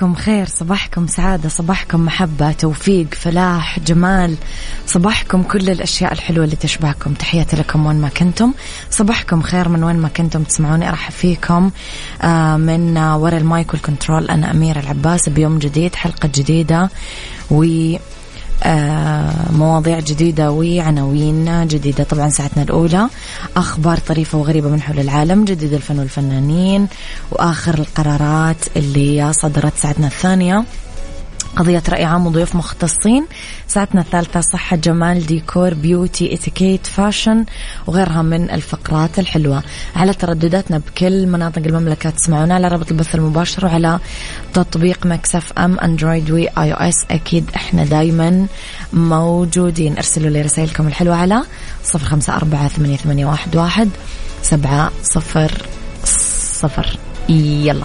صباحكم خير صباحكم سعادة صباحكم محبة توفيق فلاح جمال. صباحكم كل الأشياء الحلوة اللي تشبهكم. تحياتي لكم وين ما كنتم. صباحكم خير من وين ما كنتم تسمعوني. أرحب فيكم آه، من وراء المايك والكنترول أنا أميرة العباس. بيوم جديد حلقة جديدة و آه، مواضيع جديدة وعناوين جديدة. طبعا ساعتنا الأولى أخبار طريفة وغريبة من حول العالم جديد الفن والفنانين وآخر القرارات اللي صدرت ساعتنا الثانية. قضية رأي عام وضيوف مختصين. ساعتنا الثالثة صحة جمال ديكور beauty اتيكيت fashion وغيرها من الفقرات الحلوة. على تردداتنا بكل مناطق المملكة تسمعونا على رابط البث المباشر وعلى تطبيق ميكس اف ام أندرويد و iOS. أكيد إحنا دايما موجودين. ارسلوا لي رسائلكم الحلوة على صفر خمسة أربعة ثمانية, ثمانية واحد, واحد سبعة صفر صفر. يلا.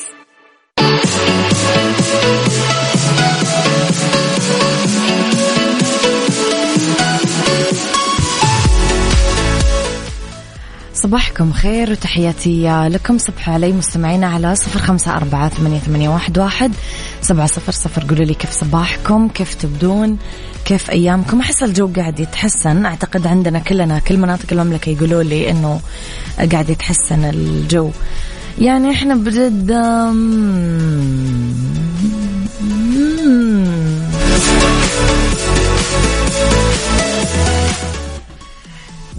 صباحكم خير وتحياتي لكم. صبح علي مستمعينا على صفر خمسة أربعة ثمانية, واحد, سبعة صفر صفر. قولوا لي كيف صباحكم كيف تبدون كيف أيامكم؟ أحس الجو قاعد يتحسن. أعتقد عندنا كلنا كل مناطق المملكة يقولوا لي أنه قاعد يتحسن الجو. يعني إحنا بجد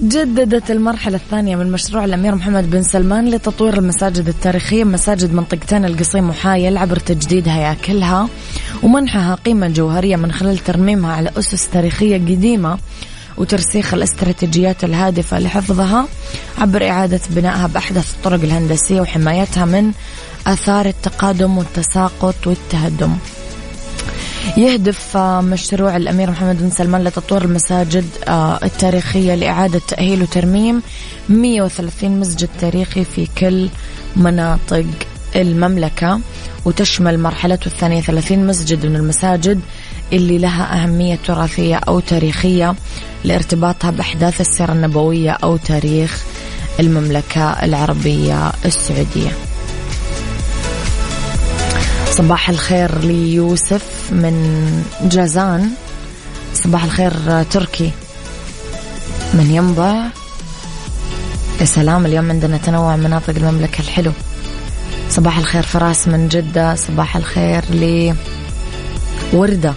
جددت المرحلة الثانية من مشروع الأمير محمد بن سلمان لتطوير المساجد التاريخية مساجد منطقتين القصيم وحايل عبر تجديد هياكلها ومنحها قيمة جوهرية من خلال ترميمها على أسس تاريخية قديمة وترسيخ الاستراتيجيات الهادفة لحفظها عبر إعادة بنائها بأحدث الطرق الهندسية وحمايتها من آثار التقادم والتساقط والتهدم. يهدف آه، مشروع الأمير محمد بن سلمان لتطوير المساجد آه، التاريخية لإعادة تأهيل وترميم 130 مسجد تاريخي في كل مناطق المملكة وتشمل مرحلته الثانية 30 مسجد من المساجد اللي لها أهمية تراثية أو تاريخية لارتباطها بأحداث السيرة النبوية أو تاريخ المملكة العربية السعودية. صباح الخير ليوسف من جازان. صباح الخير تركي من ينبع. يا سلام اليوم عندنا تنوع مناطق المملكة الحلو. صباح الخير فراس من جدة. صباح الخير ل وردة.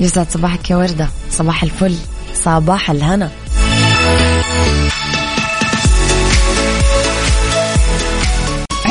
يسعد صباحك يا وردة. صباح الفل. صباح الهنا.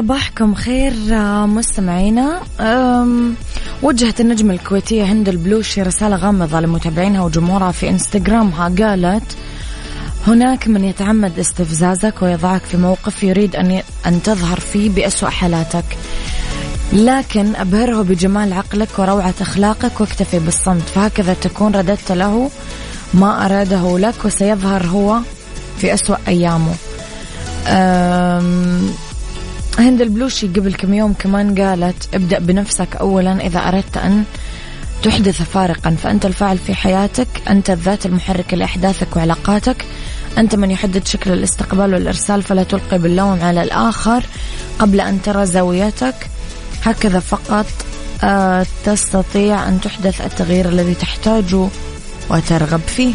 صباحكم خير آه، مستمعينا. وجهت النجمة الكويتية هند البلوشي رسالة غامضة لمتابعينها وجمهورها في إنستغرامها. قالت هناك من يتعمد استفزازك ويضعك في موقف يريد أن أن تظهر فيه بأسوأ حالاتك. لكن أبهره بجمال عقلك وروعة أخلاقك واكتفي بالصمت. فهكذا تكون رددت له ما أراده لك وسيظهر هو في أسوأ أيامه. هند البلوشي قبل كم يوم كمان قالت ابدأ بنفسك أولا إذا أردت أن تحدث فارقا فأنت الفاعل في حياتك أنت الذات المحركة لأحداثك وعلاقاتك أنت من يحدد شكل الاستقبال والإرسال فلا تلقي باللوم على الآخر قبل أن ترى زاويتك. هكذا فقط آه، تستطيع أن تحدث التغيير الذي تحتاجه وترغب فيه.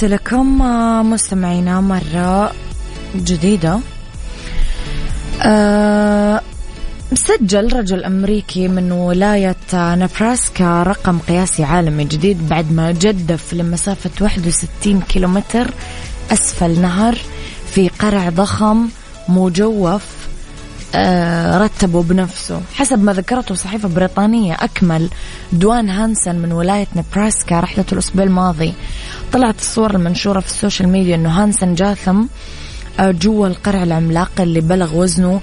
تحياتي لكم مستمعينا مرة جديدة. أه رجل أمريكي من ولاية نبراسكا رقم قياسي عالمي جديد بعد ما جدف لمسافة 61 كيلومتر أسفل نهر في قرع ضخم مجوف آه رتبه بنفسه. حسب ما ذكرته صحيفة بريطانية أكمل دوان هانسن من ولاية نبراسكا رحلته الأسبوع الماضي. طلعت الصور المنشورة في ال social media أنه هانسن جاثم آه، جوا القرع العملاق اللي بلغ وزنه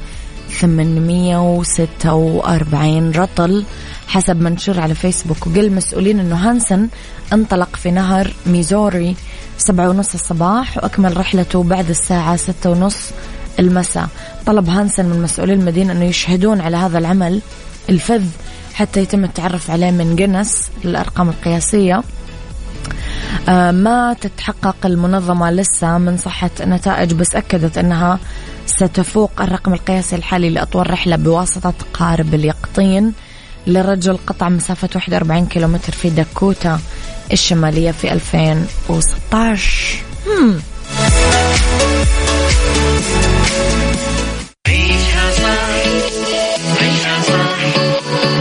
846 رطل. حسب منشور على فيسبوك وقال المسؤولين أنه هانسن انطلق في نهر ميزوري سبعة ونص الصباح وأكمل رحلته بعد الساعة ستة ونص المساء. طلب هانسن من مسؤولي المدينة أنه يشهدون على هذا العمل الفذ حتى يتم التعرف عليه من جنس للأرقام القياسية. آه، ما تتحقق المنظمة لسه من صحة نتائج بس أكدت أنها ستفوق الرقم القياسي الحالي لأطول رحلة بواسطة قارب اليقطين لرجل قطع مسافة 41 كيلومتر في داكوتا الشمالية في 2016 هم.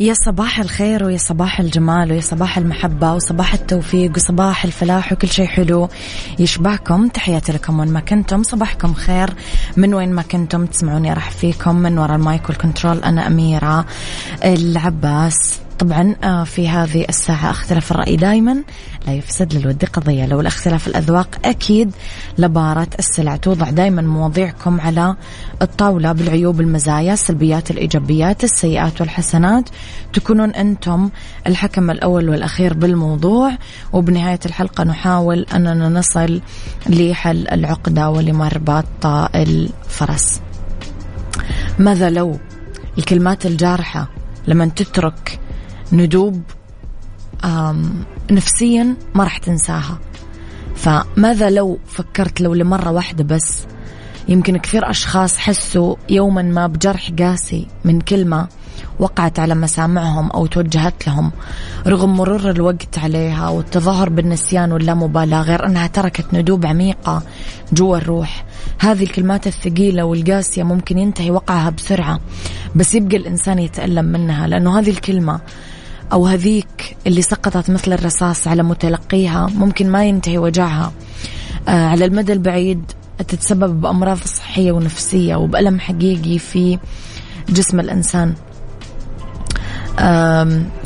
يا صباح الخير ويا صباح الجمال ويا صباح المحبة وصباح التوفيق وصباح الفلاح وكل شيء حلو. يشبهكم تحياتي لكم وين ما كنتم صباحكم خير. من وين ما كنتم تسمعوني راح فيكم من وراء ال mic وال control أنا أميرة العباس. طبعا آه، في هذه الساعة اختلاف الرأي دائما لا يفسد للود قضية. لولا اختلاف الأذواق أكيد لبارت السلع توضع دائما مواضيعكم على الطاولة بالعيوب المزايا السلبيات الإيجابيات السيئات والحسنات. تكونون أنتم الحكم الأول والأخير بالموضوع. وبنهاية الحلقة نحاول أننا نصل لحل العقدة ولمربط الفرس ماذا لو الكلمات الجارحة لما تترك ندوب نفسيا ما راح تنساها. فماذا لو فكرت لو لمرة واحدة بس؟ يمكن كثير أشخاص حسوا يوما ما بجرح قاسي من كلمة وقعت على مسامعهم أو توجهت لهم رغم مرور الوقت عليها والتظاهر بالنسيان واللامبالاة غير أنها تركت ندوب عميقة جوا الروح. هذه الكلمات الثقيلة والقاسية ممكن ينتهي وقعها بسرعة بس يبقى الإنسان يتألم منها لأنه هذه الكلمة أو هذيك اللي سقطت مثل الرصاص على متلقيها ممكن ما ينتهي وجعها. آه على المدى البعيد تتسبب بأمراض صحية ونفسية وبألم حقيقي في جسم الإنسان.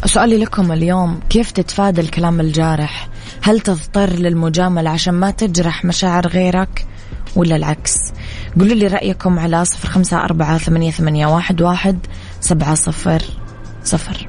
سؤالي لكم اليوم كيف تتفادى الكلام الجارح؟ هل تضطر للمجاملة عشان ما تجرح مشاعر غيرك ولا العكس؟ قولوا لي رأيكم على صفر خمسة أربعة ثمانية, واحد سبعة صفر صفر.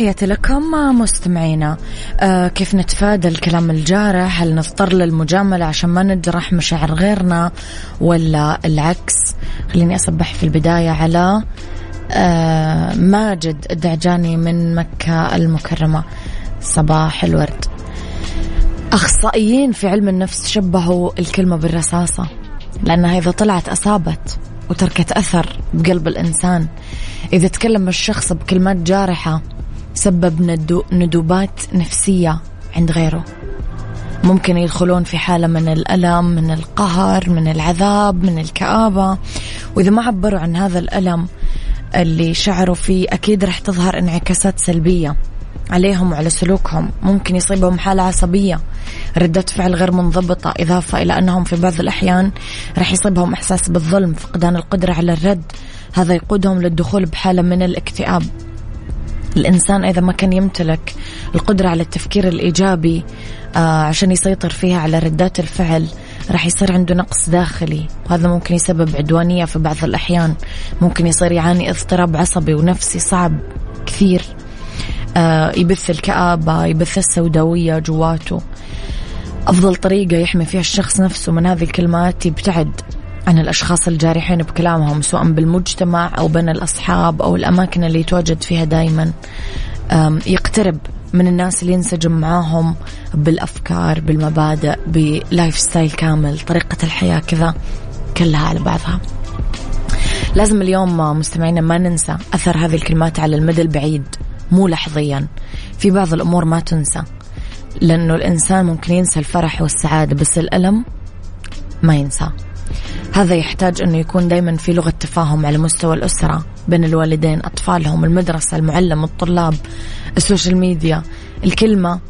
تحياتي لكم مستمعينا. آه كيف نتفادى الكلام الجارح؟ هل نضطر للمجاملة عشان ما نجرح مشاعر غيرنا ولا العكس؟ خليني أصبح في البداية على آه ماجد الدعجاني من مكة المكرمة. صباح الورد. أخصائيين في علم النفس شبهوا الكلمة بالرصاصة لأنها إذا طلعت أصابت وتركت أثر بقلب الإنسان. إذا تكلم الشخص بكلمات جارحة سبب ندو ندوبات نفسية عند غيره. ممكن يدخلون في حالة من الألم من القهر من العذاب من الكآبة. وإذا ما عبروا عن هذا الألم اللي شعروا فيه أكيد رح تظهر انعكاسات سلبية عليهم وعلى سلوكهم. ممكن يصيبهم حالة عصبية ردة فعل غير منضبطة إضافة إلى أنهم في بعض الأحيان رح يصيبهم إحساس بالظلم فقدان القدرة على الرد. هذا يقودهم للدخول بحالة من الاكتئاب. الإنسان إذا ما كان يمتلك القدرة على التفكير الإيجابي آه عشان يسيطر فيها على ردات الفعل راح يصير عنده نقص داخلي وهذا ممكن يسبب عدوانية في بعض الأحيان. ممكن يصير يعاني اضطراب عصبي ونفسي صعب كثير. آه يبث الكآبة يبث السوداوية جواته. أفضل طريقة يحمي فيها الشخص نفسه من هذه الكلمات يبتعد عن الأشخاص الجارحين بكلامهم سواء بالمجتمع أو بين الأصحاب أو الأماكن اللي يتواجد فيها دايما. يقترب من الناس اللي ينسجم معاهم بالأفكار بالمبادئ بال lifestyle كامل طريقة الحياة كذا كلها على بعضها. لازم اليوم مستمعينا ما ننسى أثر هذه الكلمات على المدى البعيد مو لحظيا. في بعض الأمور ما تنسى لأنه الإنسان ممكن ينسى الفرح والسعادة بس الألم ما ينسى هذا يحتاج أنه يكون دايما في لغة تفاهم على مستوى الأسرة بين الوالدين أطفالهم المدرسة المعلم الطلاب السوشيال ميديا الكلمة.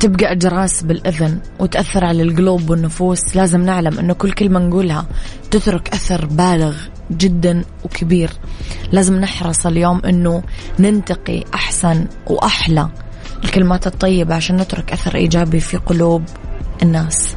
تبقى أجراس بالإذن وتأثر على القلوب والنفوس. لازم نعلم أنه كل كلمة نقولها تترك أثر بالغ جدا وكبير. لازم نحرص اليوم أنه ننتقي أحسن وأحلى الكلمات الطيبة عشان نترك أثر إيجابي في قلوب الناس.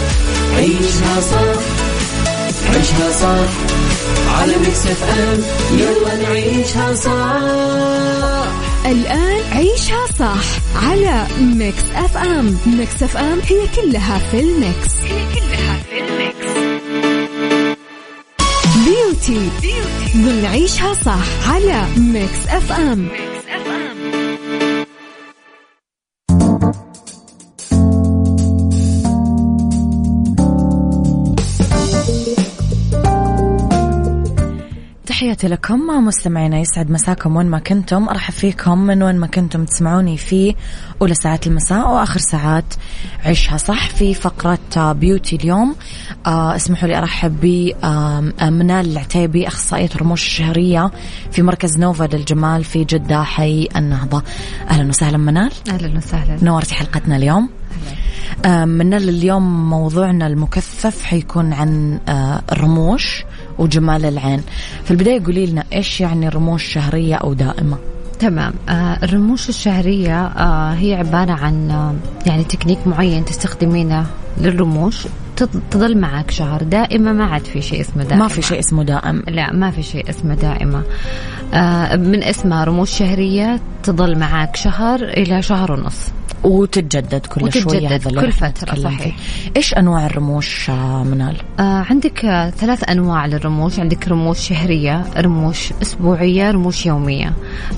عيشها صح عيشها صح. على Mix FM يلا نعيشها صح. الآن عيشها صح على Mix FM. Mix FM هي كلها في ال Mix. هي كلها في ال Mix. beauty, beauty. ضمن عيشها صح على Mix FM. Mix تحياتي لكم. مستمعينا يسعد مساكم وين ما كنتم. أرحب فيكم من وين ما كنتم تسمعوني في أولى ساعات المساء وآخر ساعات عيشها صح في فقره بيوتي اليوم. آه اسمحوا لي أرحب ب منال العتيبي أخصائية رموش الشهرية في مركز نوفا للجمال في جدة حي النهضة. أهلا وسهلا منال. أهلا وسهلا. نورتي حلقتنا اليوم. آه منال اليوم موضوعنا المكثف حيكون عن آه الرموش وجمال العين. في البداية قولي لنا إيش يعني رموش شهرية أو دائمة؟ تمام. آه الرموش الشهرية آه هي عبارة عن آه يعني تكنيك معين تستخدمينه للرموش. تظل معك شهر دائمة ما عاد في شيء اسمه دائمة. ما في شيء اسمه دائم. لا ما في شيء اسمه دائمة. آه من اسمها رموش شهرية تظل معك شهر إلى شهر ونص. وتتجدد كل وتتجدد شوية هذا كل فترة صحيح. إيش أنواع الرموش آه، منال؟ آه عندك آه ثلاث أنواع للرموش. عندك رموش شهرية رموش أسبوعية رموش يومية.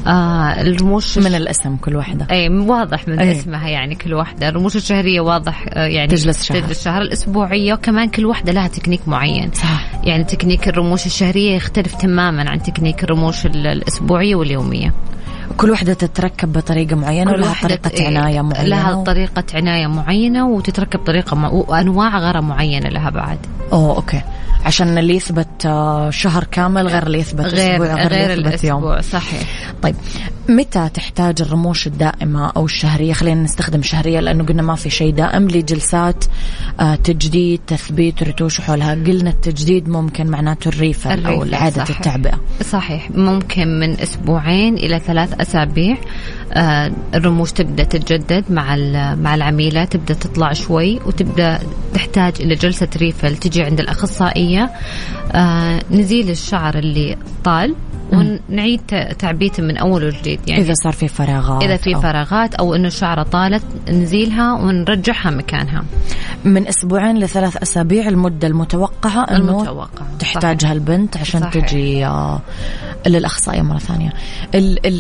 آه الرموش من الاسم كل واحدة. أي واضح من أي. اسمها يعني كل واحدة. الرموش الشهرية واضح آه يعني تجلس شهر تجلس شهر. الأسبوعية وكمان كل واحدة لها تكنيك معين. صح. يعني تكنيك الرموش الشهرية يختلف تماما عن تكنيك الرموش الأسبوعية واليومية. كل وحدة تتركب بطريقة معينة ولها طريقة إيه عناية معينة. لها طريقة عناية معينة وتتركب طريقة م... وأنواع غراء معينة لها بعد. أوه أوكي. عشان اللي يثبت آه، شهر كامل غير اللي يثبت غير أسبوع غير, غير اللي يثبت الأسبوع يوم. صحيح. طيب متى تحتاج الرموش الدائمة أو الشهرية؟ خلينا نستخدم شهرية لأنه قلنا ما في شيء دائم لجلسات آه، تجديد تثبيت رتوش حولها. قلنا التجديد ممكن معناته الريفة أو إعادة التعبئة. صحيح. ممكن من أسبوعين إلى ثلاث أسابيع آه، الرموش تبدأ تتجدد مع مع العميلة تبدأ تطلع شوي وتبدأ تحتاج إلى جلسة ريفل تجي عند الأخصائية آه، نزيل الشعر اللي طال ونعيد تعبيته من أول وجديد يعني إذا صار في فراغات إذا في فراغات أو إنه الشعرة طالت نزيلها ونرجعها مكانها من أسبوعين لثلاث أسابيع المدة المتوقعة إنه المتوقع. تحتاجها صحيح. البنت عشان صحيح. تجي آه، للأخصائية مرة ثانية.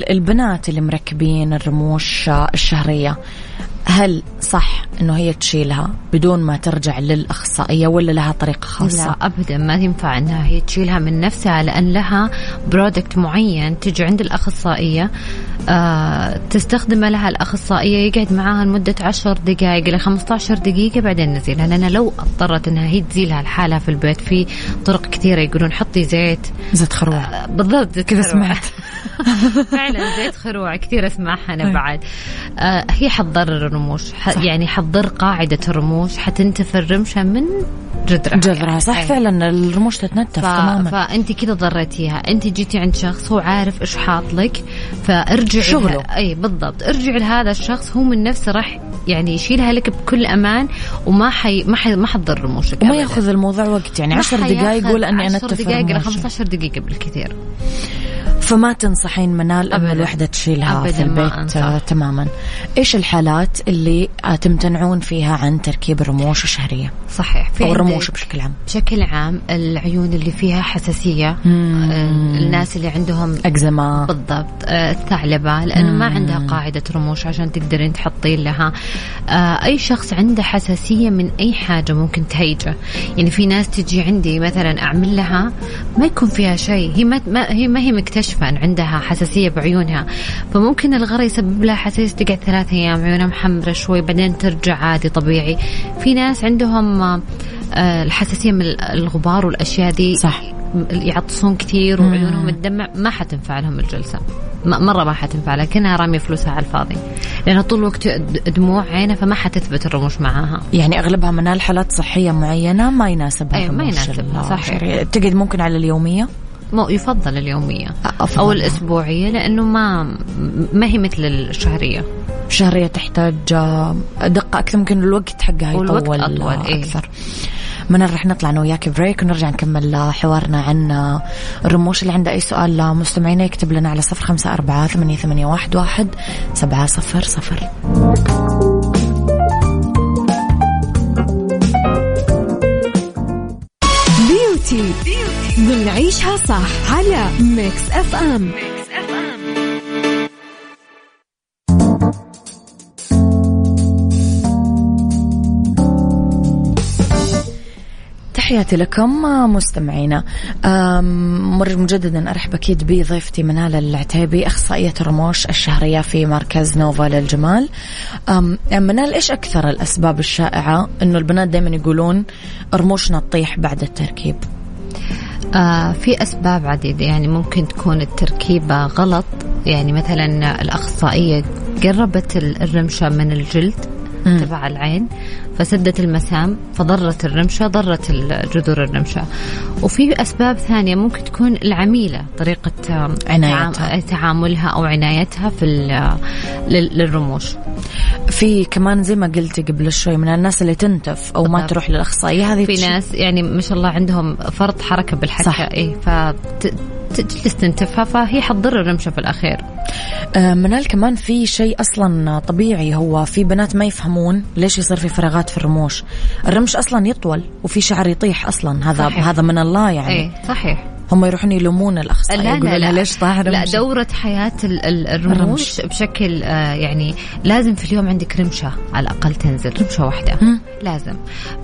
البنات اللي مركبين الرموش الشهرية هل صح إنه هي تشيلها بدون ما ترجع للأخصائية ولا لها طريقة خاصة؟ لا ابدا ما ينفع إنها هي تشيلها من نفسها لأن لها برودكت معين تجي عند الأخصائية آه تستخدمه لها الأخصائية يقعد معاها لمدة 10 دقائق إلى 15 دقيقة بعدين نزيلها. لأن لو أضطرت إنها هي تزيلها لحالها في البيت في طرق كثيرة يقولون حطي زيت. زيت خروع. آه بالضبط كذا سمعت. فعلا زيت خروع كثير أسمعها أنا بعد. آه هي حتضرر الرموش. يعني حتضر قاعدة الرموش حتنتف الرمشه من جذرها. جذرها يعني. صح أي. فعلا الرموش تتنتف ف... تماما. فأنت كذا ضريتيها. أنت جيتي عند شخص هو عارف إيش حاط لك فارجع شغله. لها... إي بالضبط. ارجع لهذا الشخص هو من نفسه راح يعني يشيلها لك بكل أمان وما حي ما حي ما حتضر رموشك وما يأخذ الموضوع وقت يعني 10 دقائق يقول أني انتف 10 دقائق إلى 15 دقيقة بالكثير. فما تنصحين منال أن الوحدة تشيلها في البيت آه، تماما. إيش الحالات اللي تمتنعون فيها عن تركيب الرموش الشهرية؟ صحيح. في أو الرموش بشكل عام. بشكل عام العيون اللي فيها حساسية مم. آه، الناس اللي عندهم أكزيما. بالضبط آه، الثعلبة لأنه ما عندها قاعدة رموش عشان تقدرين تحطين لها. أي شخص عنده حساسية من أي حاجة ممكن تهيجه. يعني في ناس تجي عندي مثلا أعمل لها ما يكون فيها شيء. هي ما هي ما هي مكتشفة. أن عندها حساسية بعيونها. فممكن الغرة يسبب لها حساسية تقعد ثلاثة أيام عيونها محمرة شوي بعدين ترجع عادي طبيعي. في ناس عندهم آه، الحساسية من الغبار والأشياء دي صح. يعطسون كثير وعيونهم تدمع. ما حتنفع لهم الجلسة. مرة ما حتنفع لها كأنها رامية فلوسها على الفاضي. لأنها طول الوقت دموع عينها فما حتثبت الرموش معاها. يعني أغلبها من الحالات صحية معينة ما يناسبها أي ما يناسبها صحيح. تقعد ممكن على اليومية؟ يفضل اليومية أفضل. أو الأسبوعية لأنه ما ما هي مثل الشهرية. شهرية تحتاج آه، دقة أكثر ممكن الوقت حقها والوقت يطول أطول، إيه. أكثر. من رح نطلع أنا وياك بريك ونرجع نكمل آه، حوارنا عن آه، الرموش اللي عنده أي سؤال. آه، مستمعينا يكتب لنا على صفر خمسة أربعة ثمانية, ثمانية واحد, واحد سبعة صفر صفر. beauty ضمن عيشها صح على Mix FM تحياتي لكم مستمعينا. مرة مجددا أرحب أكيد بضيفتي منال العتيبي أخصائية الرموش الشهرية في مركز نوفا للجمال. منال إيش أكثر الأسباب الشائعة إنه البنات دائما يقولون رموشنا تطيح بعد التركيب؟ آه في أسباب عديدة. يعني ممكن تكون التركيبة غلط. يعني مثلا الأخصائية قربت ال- الرمشة من الجلد. تبع العين فسدت المسام فضرت الرمشة ضرت جذور الرمشة وفي أسباب ثانية ممكن تكون العميلة طريقة عنايتها. تعام- تعاملها أو عنايتها في للرموش في كمان زي ما قلتي قبل شوي من الناس اللي تنتف أو ما. تروح للأخصائية هذه في ناس يعني ما شاء الله عندهم فرط حركة بالحكة صح. إيه فتجلس تنتفها فهي حتضر الرمشة في الأخير. آه، منال كمان في شيء أصلا طبيعي هو في بنات ما يفهمون ليش يصير في فراغات في الرموش. الرمش أصلا يطول وفي شعر يطيح أصلا هذا صحيح. هذا من الله يعني. إيه صحيح. هم يروحون يلومون الاخصائيه لا يقولوا لا لا. ليش طاح لا رمش دورة حياة ال- ال- الرموش الرمش. بشكل آه يعني لازم في اليوم عندك رمشة على الأقل تنزل رمشة واحدة. مم. لازم.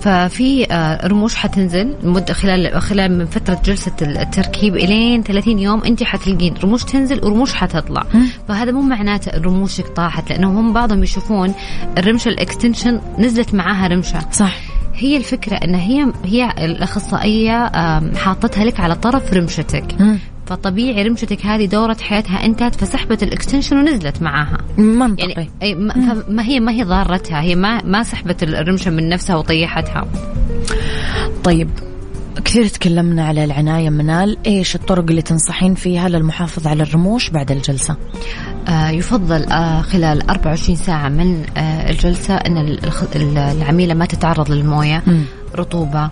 ففي آه رموش حتنزل مدة خلال خلال من فترة جلسة التركيب إلين 30 يوم أنت حتلقين رموش تنزل ورموش حتطلع. فهذا مو معناته رموشك طاحت لأنهم هم بعضهم يشوفون الرمشة الإكستنشن نزلت معاها رمشة. صح. هي الفكرة أن هي هي الأخصائية حاطتها لك على طرف رمشتك. فطبيعي رمشتك هذه دورة حياتها انتهت فسحبت الإكستنشن ونزلت معاها. منطقي. يعني أي ما, هي ما هي ضارتها هي ما ما سحبت الرمشة من نفسها وطيحتها. طيب كثير تكلمنا على العناية منال. إيش الطرق اللي تنصحين فيها للمحافظة على الرموش بعد الجلسة؟ يفضل آه خلال 24 ساعة من آه الجلسة أن العميلة ما تتعرض للموية. رطوبة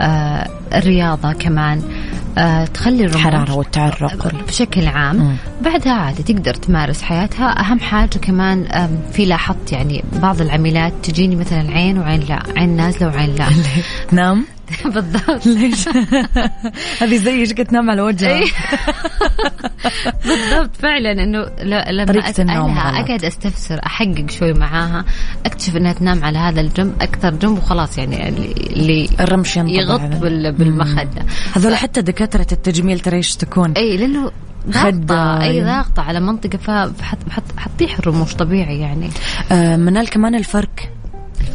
آه الرياضة كمان آه تخلي الحرارة والتعرق. بشكل عام. مم. بعدها عادي تقدر تمارس حياتها. أهم حاجة كمان في لاحظت يعني بعض العميلات تجيني مثلا عين وعين لا عين نازلة وعين لا. تنام بالضبط. ليش هذه زي إيش قد تنام على وجهها إيه. بالضبط فعلا. إنه لما اسالها. أقعد أستفسر أحقق شوي معاها أكتشف إنها تنام على هذا الجنب أكثر جنب وخلاص يعني اللي- الرمش يغط بالمخدة. هذول حتى دكاترة التجميل ترى إيش تكون؟ اي لأنه ضاغطة. اي ضاغطة على منطقة فحتطيح الرموش طبيعي يعني. آه منال كمان الفرق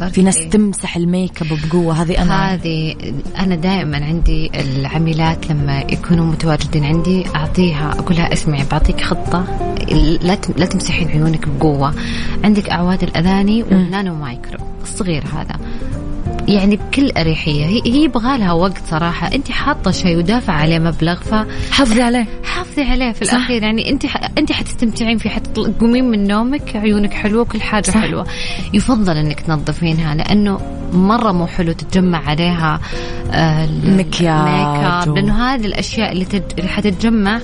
الفرق في ناس إيه؟ تمسح الميك اب بقوة هذه أنا هذه أنا دائما عندي العميلات لما يكونوا متواجدين عندي أعطيها أقول لها اسمعي بعطيك خطة لا لا تمسحين عيونك بقوة. عندك أعواد الأذاني وال nano micro الصغير هذا. يعني بكل أريحية هي هي يبغى لها وقت صراحة انت حاطة شيء ودافعه عليه مبلغ ف حافظي عليه حافظي عليه في صح. الأخير يعني انت ح... انت حتستمتعين فيه حتقومين من نومك عيونك حلوة وكل حاجة صح. حلوة يفضل إنك تنظفينها لأنه مرة مو حلو تتجمع عليها آه ال- مكياج ال make و- up لأنه هذه الأشياء اللي, تج... اللي حتتجمع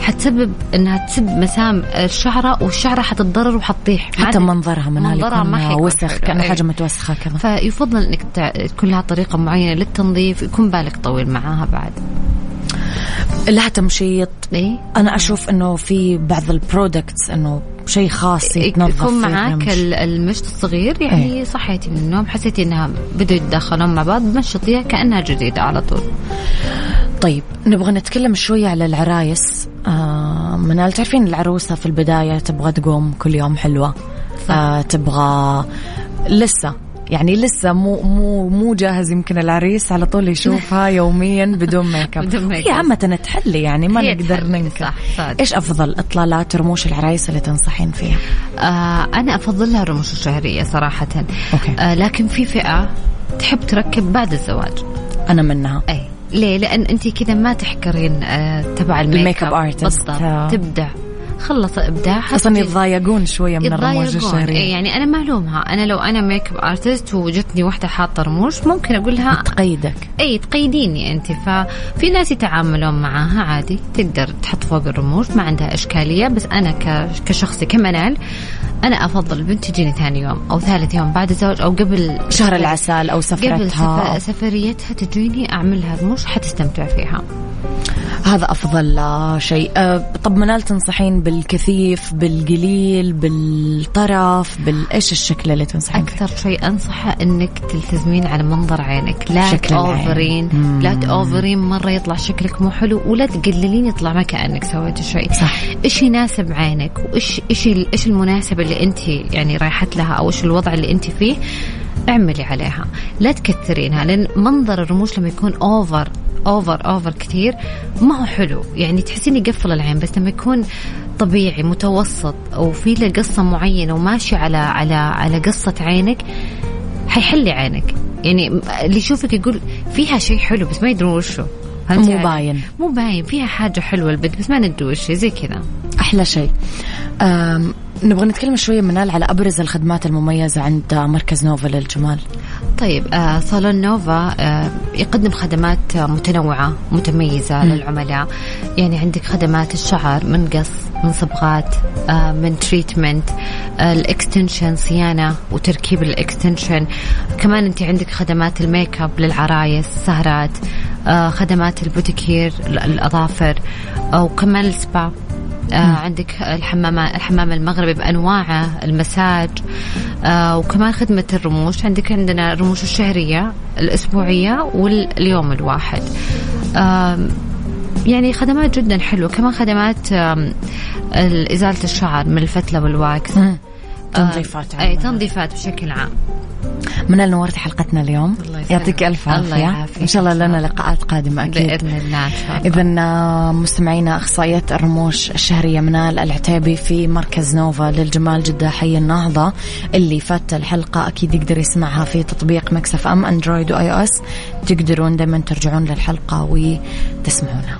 حتسبب إنها تسد مسام الشعرة والشعرة حتتضرر وحتطيح حتى منظرها منال منظرها ما وسخ. كأنه إيه. حاجة متوسخة كذا فيفضل إنك تع- تكون لها طريقة معينة للتنظيف يكون بالك طويل معاها بعد لها تمشيط إيه أنا أشوف إنه في بعض البرودكتس إنه شيء خاص يتنظف يكون معاك. ال- المشط الصغير يعني إيه. صحيتي من النوم حسيتي إنها بدوا يتداخلون مع بعض مشطيها كأنها جديدة على طول طيب نبغى نتكلم شوية على العرايس آه منال تعرفين العروسة في البداية تبغى تقوم كل يوم حلوة. آه تبغى لسه يعني لسه مو مو مو جاهز يمكن العريس على طول يشوفها يوميا بدون ميك اب بدون ميك هي اب. عامة تحلي يعني ما هي نقدر ننكر. صح، صادق. إيش أفضل اطلالات رموش العرايس اللي تنصحين فيها؟ آه أنا أفضل لها الرموش الشهرية صراحة. أوكي. آه لكن في فئة تحب تركب بعد الزواج. أنا منها. أي. ليه؟ لأن انت كذا ما تحكرين آه تبع الـ makeup, الـ makeup artist. بالضبط. تبدع خلص ابداع أصلا يتضايقون شوية من الرموش الشهرية. إيه يعني أنا ما الومها أنا لو أنا makeup artist وجتني واحدة حاطة رموش ممكن أقول لها تقيدك. اي تقيديني أنت. ففي ناس يتعاملون معاها عادي تقدر تحط فوق الرموش ما عندها إشكالية بس أنا كشخصي كمنال أنا أفضل البنت تجيني ثاني يوم أو ثالث يوم بعد الزواج أو قبل شهر العسل أو سفرتها. قبل سفريتها تجيني اعملها رموش حتستمتع فيها. هذا أفضل شيء. أه طب منال تنصحين بالكثيف بالقليل بالطرف بالإيش الشكل اللي تنصحين أكثر شيء أنصحه إنك تلتزمين على منظر عينك. لا تأوفرين لا تأوفرين مرة يطلع شكلك مو حلو ولا تقللين يطلع ما كانك سويتي شيء. صح. إيش يناسب عينك؟ وإيش إيش إيش المناسبه اللي أنت يعني رايحت لها أو إيش الوضع اللي أنت فيه؟ اعملي عليها. لا تكثرينها لأن منظر الرموش لما يكون over over over كثير ما هو حلو. يعني تحسين يقفل العين بس لما يكون طبيعي متوسط وفي له قصة معينة وماشي على على على قصة عينك حيحلي عينك. يعني اللي يشوفك يقول فيها شيء حلو بس ما يدرون وشو. مو باين. مو باين. فيها حاجة حلوة البنت بس ما ندري وش زي كذا. أحلى شيء. نبغى نتكلم شوية منال على أبرز الخدمات المميزة عند مركز نوفا للجمال. طيب آه صالون نوفا آه يقدم خدمات متنوعة متميزة م. للعملاء. يعني عندك خدمات الشعر من قص من صبغات آه من treatment الـ extension صيانة وتركيب الـ extension. كمان أنت عندك خدمات الميك اب للعرايس سهرات خدمات البوديكير الأظافر وكمان السبا. آه عندك الحمام الحمام المغربي بانواعه المساج آه وكمان خدمة الرموش. عندك عندنا الرموش الشهرية الأسبوعية واليوم الواحد. آه يعني خدمات جدا حلوة. كمان خدمات إزالة الشعر من الفتلة والواكس. تنظيفات أي تنظيفات بشكل عام. منال نورتي حلقتنا اليوم. الله يعطيك ألف عافية. إن شاء الله لنا لقاءات قادمة أكيد. بإذن الله اذا آه، مستمعينا أخصائية الرموش الشهرية منال العتيبي في مركز نوفا للجمال جدة حي النهضة. اللي فات الحلقة أكيد يقدر يسمعها في تطبيق مكسف أم أندرويد و iOS. تقدرون دائما ترجعون للحلقة وتسمعونها.